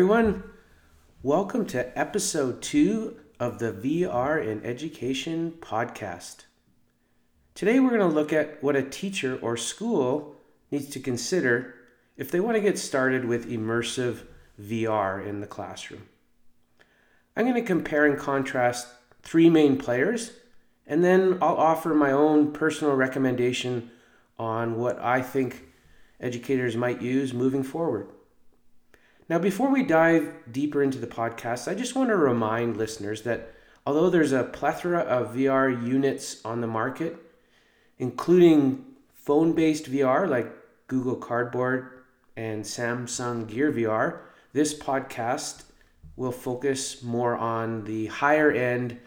Everyone. Welcome to episode two of the VR in Education podcast. Today, we're going to look at what a teacher or school needs to consider if they want to get started with immersive VR in the classroom. I'm going to compare and contrast three main players, and then I'll offer my own personal recommendation on what I think educators might use moving forward. Now, before we dive deeper into the podcast, I just want to remind listeners that although there's a plethora of VR units on the market, including phone based VR like Google Cardboard and Samsung Gear VR, this podcast will focus more on the higher end,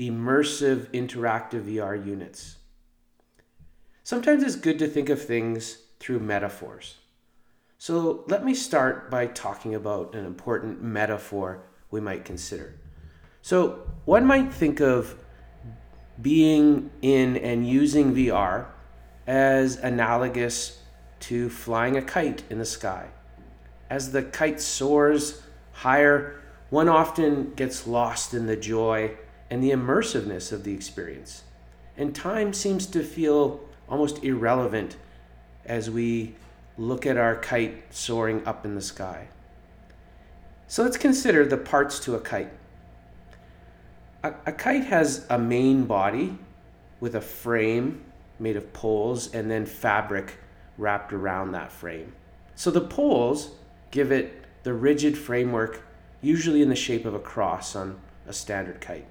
immersive, interactive VR units. Sometimes it's good to think of things through metaphors. So let me start by talking about an important metaphor we might consider. So one might think of being in and using VR as analogous to flying a kite in the sky. As the kite soars higher, one often gets lost in the joy and the immersiveness of the experience. And time seems to feel almost irrelevant as we look at our kite soaring up in the sky. So let's consider the parts to a kite. A, a, kite has a main body with a frame made of poles and then fabric wrapped around that frame. So the poles give it the rigid framework, usually in the shape of a cross on a standard kite.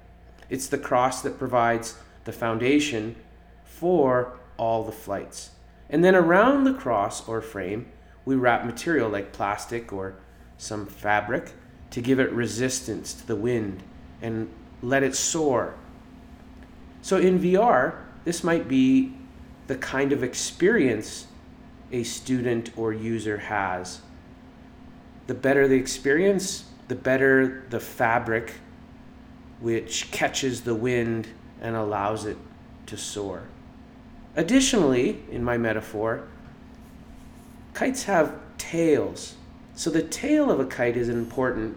It's the cross that provides the foundation for all the flights. And then around the cross or frame, we wrap material like plastic or some fabric to give it resistance to the wind and let it soar. So in VR, this might be the kind of experience a student or user has. The better the experience, the better the fabric which catches the wind and allows it to soar. Additionally, in my metaphor, kites have tails. So the tail of a kite is important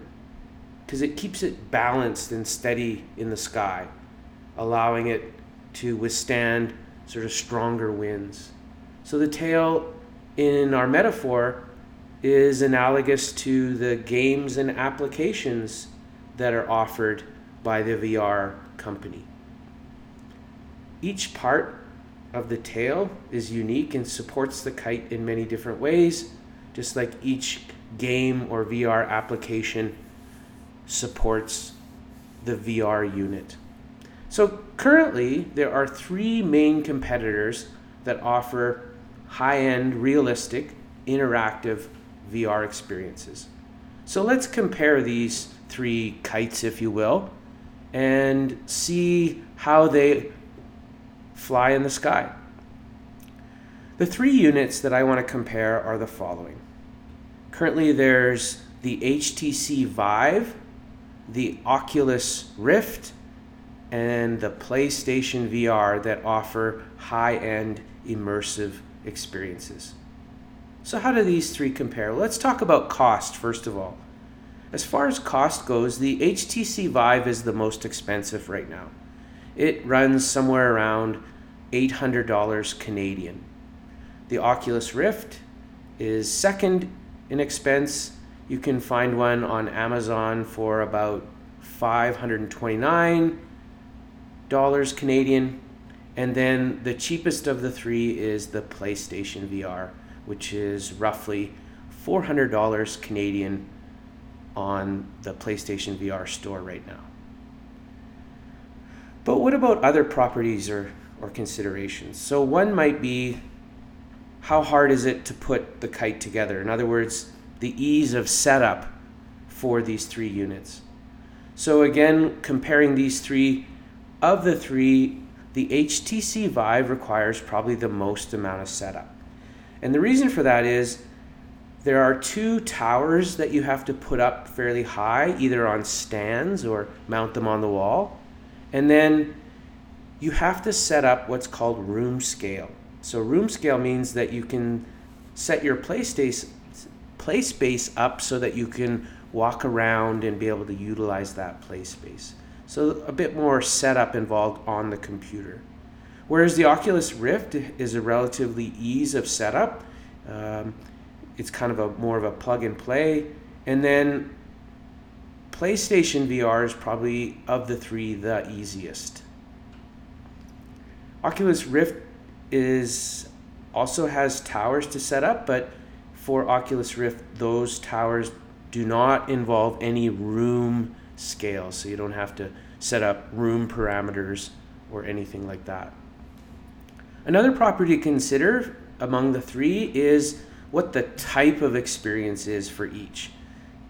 because it keeps it balanced and steady in the sky, allowing it to withstand sort of stronger winds. So the tail in our metaphor is analogous to the games and applications that are offered by the VR company. Each part of the tail is unique and supports the kite in many different ways, just like each game or VR application supports the VR unit. So currently, there are three main competitors that offer high end, realistic, interactive VR experiences. So let's compare these three kites, if you will, and see how they fly in the sky. The three units that I want to compare are the following. Currently, there's the HTC Vive, the Oculus Rift, and the PlayStation VR that offer high end immersive experiences. So, how do these three compare? Let's talk about cost first of all. As far as cost goes, the HTC Vive is the most expensive right now. It runs somewhere around $800 Canadian. The Oculus Rift is second in expense. You can find one on Amazon for about $529 Canadian. And then the cheapest of the three is the PlayStation VR, which is roughly $400 Canadian on the PlayStation VR store right now. But what about other properties or or considerations. So one might be how hard is it to put the kite together? In other words, the ease of setup for these three units. So again, comparing these three, of the three, the HTC Vive requires probably the most amount of setup. And the reason for that is there are two towers that you have to put up fairly high, either on stands or mount them on the wall. And then you have to set up what's called room scale. So room scale means that you can set your play space up so that you can walk around and be able to utilize that play space. So a bit more setup involved on the computer. Whereas the Oculus Rift is a relatively ease of setup. Um, it's kind of a more of a plug and play. And then PlayStation VR is probably of the three the easiest. Oculus Rift is also has towers to set up, but for Oculus Rift, those towers do not involve any room scale, so you don't have to set up room parameters or anything like that. Another property to consider among the three is what the type of experience is for each.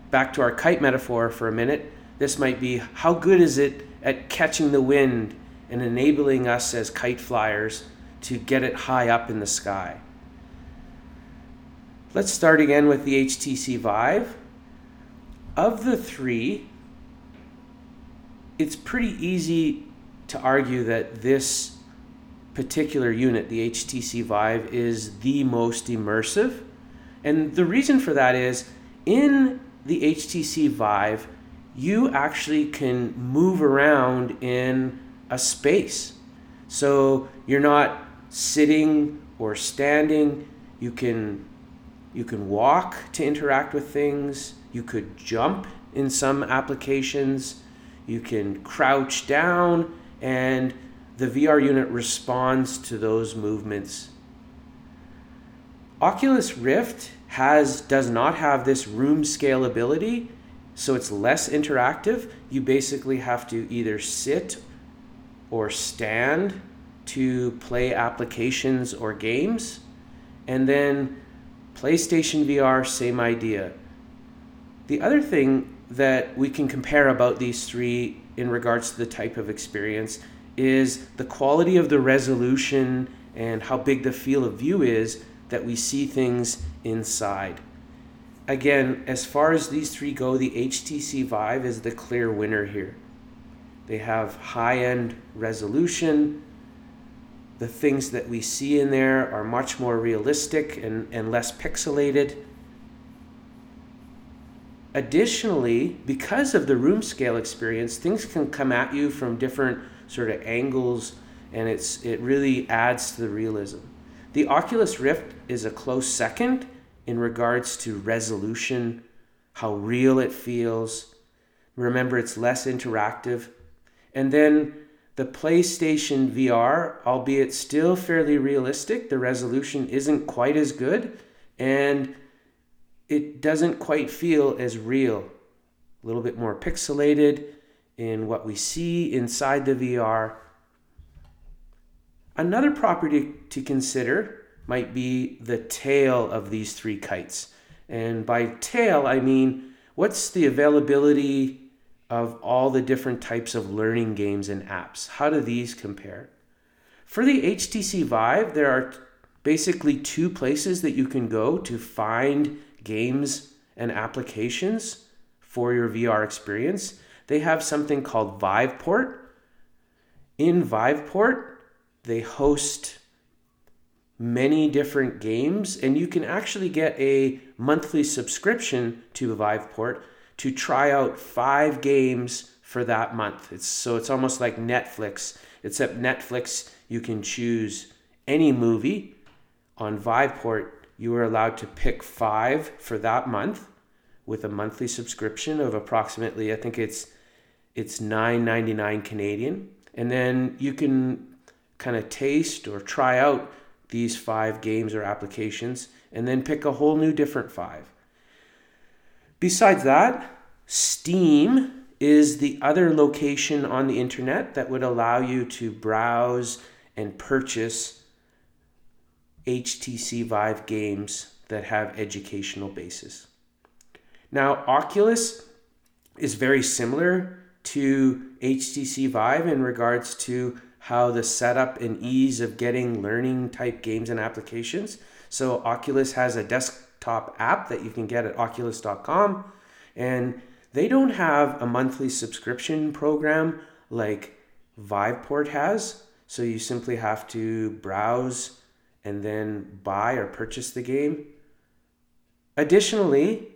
Back to our kite metaphor for a minute, this might be how good is it at catching the wind and enabling us as kite flyers to get it high up in the sky. Let's start again with the HTC Vive. Of the three, it's pretty easy to argue that this particular unit, the HTC Vive, is the most immersive. And the reason for that is in the HTC Vive, you actually can move around in a space. So you're not sitting or standing. You can you can walk to interact with things. You could jump in some applications. You can crouch down and the VR unit responds to those movements. Oculus Rift has does not have this room scalability, so it's less interactive. You basically have to either sit or stand to play applications or games. And then PlayStation VR, same idea. The other thing that we can compare about these three in regards to the type of experience is the quality of the resolution and how big the field of view is that we see things inside. Again, as far as these three go, the HTC Vive is the clear winner here. They have high end resolution. The things that we see in there are much more realistic and, and less pixelated. Additionally, because of the room scale experience, things can come at you from different sort of angles, and it's it really adds to the realism. The Oculus Rift is a close second in regards to resolution, how real it feels. Remember, it's less interactive. And then the PlayStation VR, albeit still fairly realistic, the resolution isn't quite as good and it doesn't quite feel as real. A little bit more pixelated in what we see inside the VR. Another property to consider might be the tail of these three kites. And by tail, I mean what's the availability of all the different types of learning games and apps? How do these compare? For the HTC Vive, there are basically two places that you can go to find games and applications for your VR experience. They have something called Viveport. In Viveport, they host many different games, and you can actually get a monthly subscription to Viveport to try out five games for that month. It's so it's almost like Netflix, except Netflix you can choose any movie. On Viveport, you are allowed to pick five for that month with a monthly subscription of approximately I think it's it's 9.99 Canadian and then you can kind of taste or try out these five games or applications and then pick a whole new different five. Besides that, Steam is the other location on the internet that would allow you to browse and purchase HTC Vive games that have educational basis. Now, Oculus is very similar to HTC Vive in regards to how the setup and ease of getting learning type games and applications. So Oculus has a desktop app that you can get at oculus.com and they don't have a monthly subscription program like Viveport has. So you simply have to browse and then buy or purchase the game. Additionally,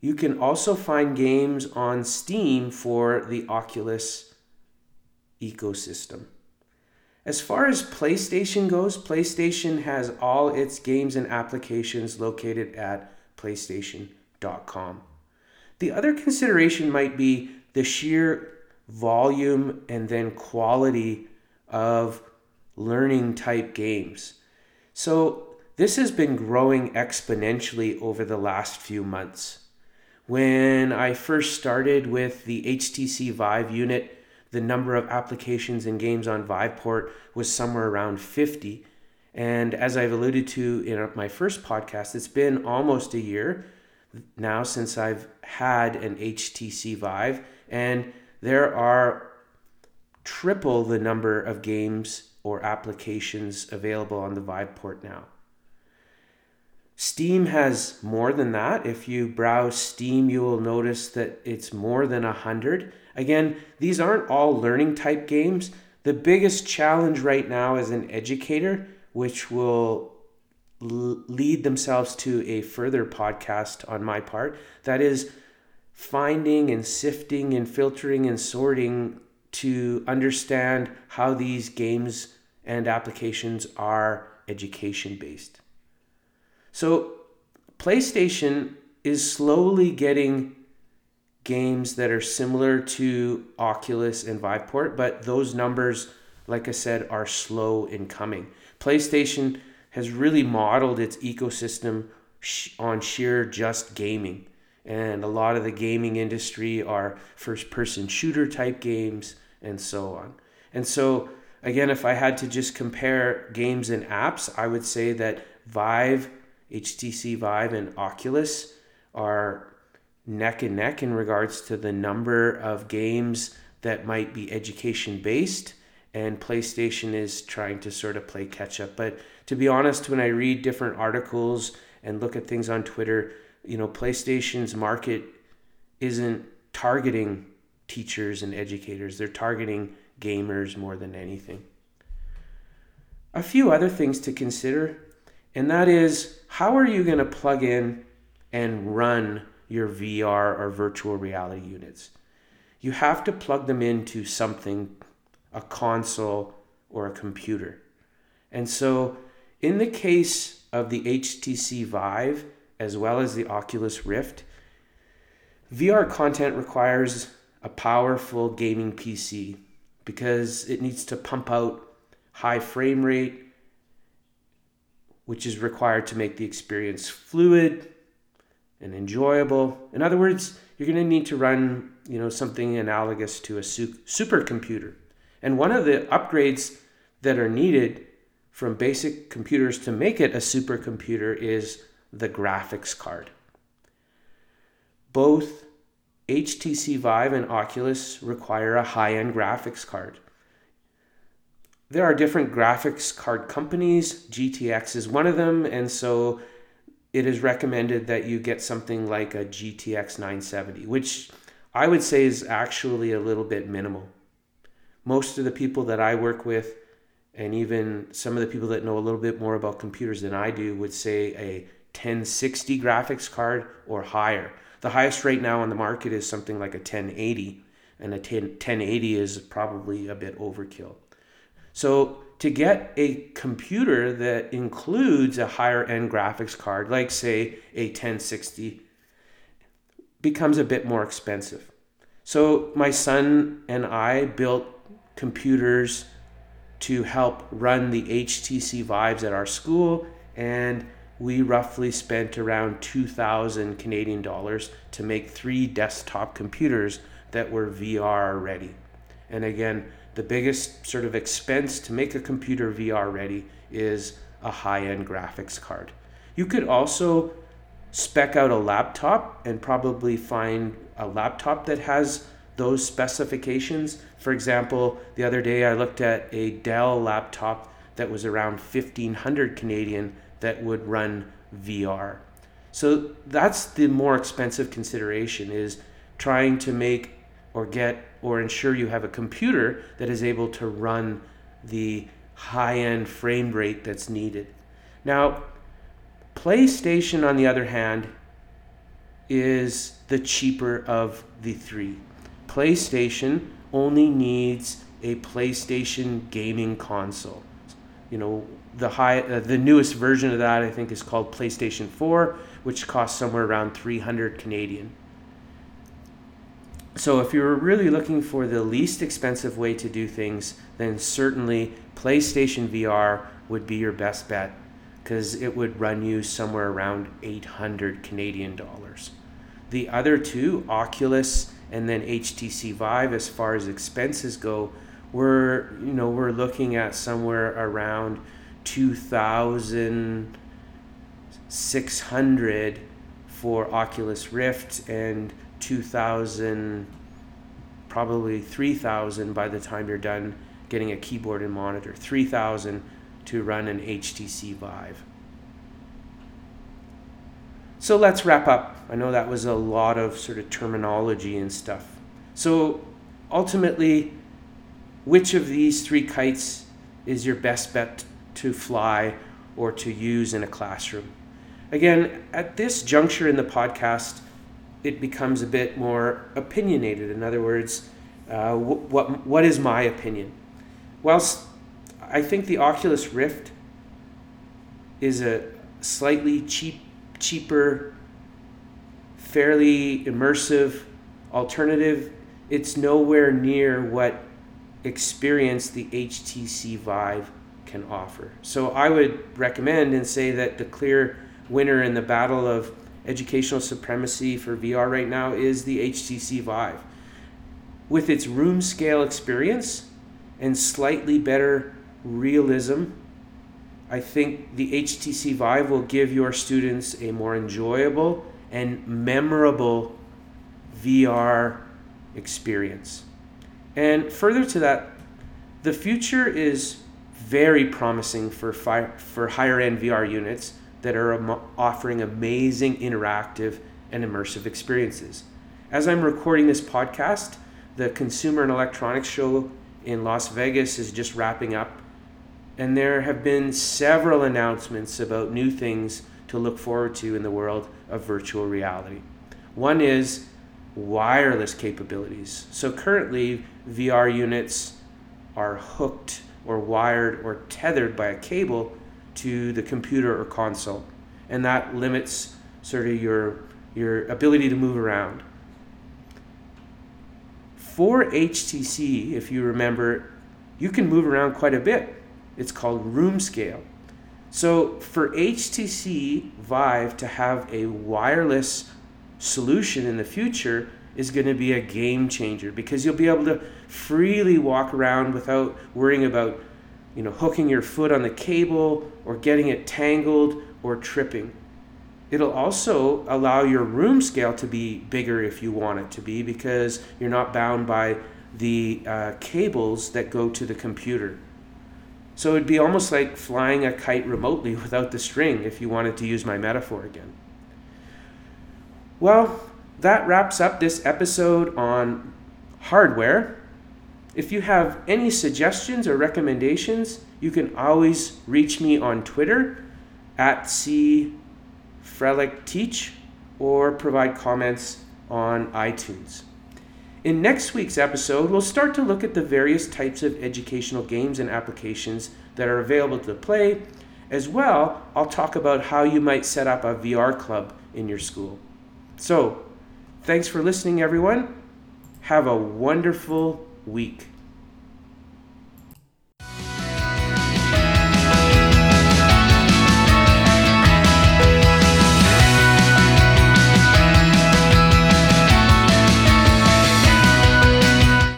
you can also find games on Steam for the Oculus ecosystem. As far as PlayStation goes, PlayStation has all its games and applications located at PlayStation.com. The other consideration might be the sheer volume and then quality of learning type games. So, this has been growing exponentially over the last few months. When I first started with the HTC Vive unit, the number of applications and games on Viveport was somewhere around 50. And as I've alluded to in my first podcast, it's been almost a year now since I've had an HTC Vive, and there are triple the number of games or applications available on the Viveport now. Steam has more than that. If you browse Steam, you will notice that it's more than 100. Again, these aren't all learning type games. The biggest challenge right now as an educator, which will lead themselves to a further podcast on my part, that is finding and sifting and filtering and sorting to understand how these games and applications are education based. So, PlayStation is slowly getting games that are similar to Oculus and Viveport, but those numbers, like I said, are slow in coming. PlayStation has really modeled its ecosystem on sheer just gaming. And a lot of the gaming industry are first person shooter type games and so on. And so, again, if I had to just compare games and apps, I would say that Vive, HTC Vive, and Oculus are neck and neck in regards to the number of games that might be education based and PlayStation is trying to sort of play catch up. But to be honest, when I read different articles and look at things on Twitter, you know, PlayStation's market isn't targeting teachers and educators, they're targeting gamers more than anything. A few other things to consider, and that is how are you going to plug in and run your VR or virtual reality units. You have to plug them into something, a console or a computer. And so, in the case of the HTC Vive as well as the Oculus Rift, VR content requires a powerful gaming PC because it needs to pump out high frame rate, which is required to make the experience fluid, and enjoyable. In other words, you're going to need to run, you know, something analogous to a su- supercomputer. And one of the upgrades that are needed from basic computers to make it a supercomputer is the graphics card. Both HTC Vive and Oculus require a high-end graphics card. There are different graphics card companies. GTX is one of them, and so it is recommended that you get something like a GTX 970, which I would say is actually a little bit minimal. Most of the people that I work with, and even some of the people that know a little bit more about computers than I do, would say a 1060 graphics card or higher. The highest right now on the market is something like a 1080, and a 10, 1080 is probably a bit overkill. So to get a computer that includes a higher end graphics card, like say a 1060, becomes a bit more expensive. So my son and I built computers to help run the HTC Vives at our school, and we roughly spent around 2,000 Canadian dollars to make three desktop computers that were VR ready. And again, the biggest sort of expense to make a computer VR ready is a high end graphics card. You could also spec out a laptop and probably find a laptop that has those specifications. For example, the other day I looked at a Dell laptop that was around 1500 Canadian that would run VR. So that's the more expensive consideration is trying to make or get or ensure you have a computer that is able to run the high end frame rate that's needed. Now, PlayStation, on the other hand, is the cheaper of the three. PlayStation only needs a PlayStation gaming console. You know, the high uh, the newest version of that I think is called PlayStation 4, which costs somewhere around 300 Canadian. So if you're really looking for the least expensive way to do things, then certainly PlayStation VR would be your best bet because it would run you somewhere around 800 Canadian dollars. The other two, Oculus and then HTC Vive, as far as expenses go, we're you know we're looking at somewhere around 2,600 for Oculus Rift and 2,000 probably 3,000 by the time you're done getting a keyboard and monitor. 3,000 to run an HTC Vive. So let's wrap up. I know that was a lot of sort of terminology and stuff. So ultimately, which of these three kites is your best bet to fly or to use in a classroom? Again, at this juncture in the podcast, it becomes a bit more opinionated. In other words, uh, what, what is my opinion? Whilst I think the Oculus Rift is a slightly cheap, cheaper, fairly immersive alternative, it's nowhere near what experience the HTC Vive can offer. So I would recommend and say that the clear winner in the battle of educational supremacy for VR right now is the HTC Vive. With its room scale experience and slightly better realism, I think the HTC Vive will give your students a more enjoyable and memorable VR experience. And further to that, the future is very promising for, fi- for higher end VR units that are offering amazing interactive and immersive experiences. As I'm recording this podcast, the Consumer and Electronics Show in Las Vegas is just wrapping up, and there have been several announcements about new things to look forward to in the world of virtual reality. One is wireless capabilities. So currently, VR units are hooked or wired or tethered by a cable to the computer or console, and that limits sort of your your ability to move around. For HTC, if you remember, you can move around quite a bit. It's called room scale. So for HTC Vive to have a wireless solution in the future is going to be a game changer because you'll be able to freely walk around without worrying about you know hooking your foot on the cable or getting it tangled or tripping. It'll also allow your room scale to be bigger if you want it to be because you're not bound by the uh, cables that go to the computer. So it'd be almost like flying a kite remotely without the string if you wanted to use my metaphor again. Well, that wraps up this episode on hardware. If you have any suggestions or recommendations, you can always reach me on Twitter at C Teach or provide comments on iTunes. In next week's episode, we'll start to look at the various types of educational games and applications that are available to play. As well, I'll talk about how you might set up a VR club in your school. So, thanks for listening, everyone. Have a wonderful week.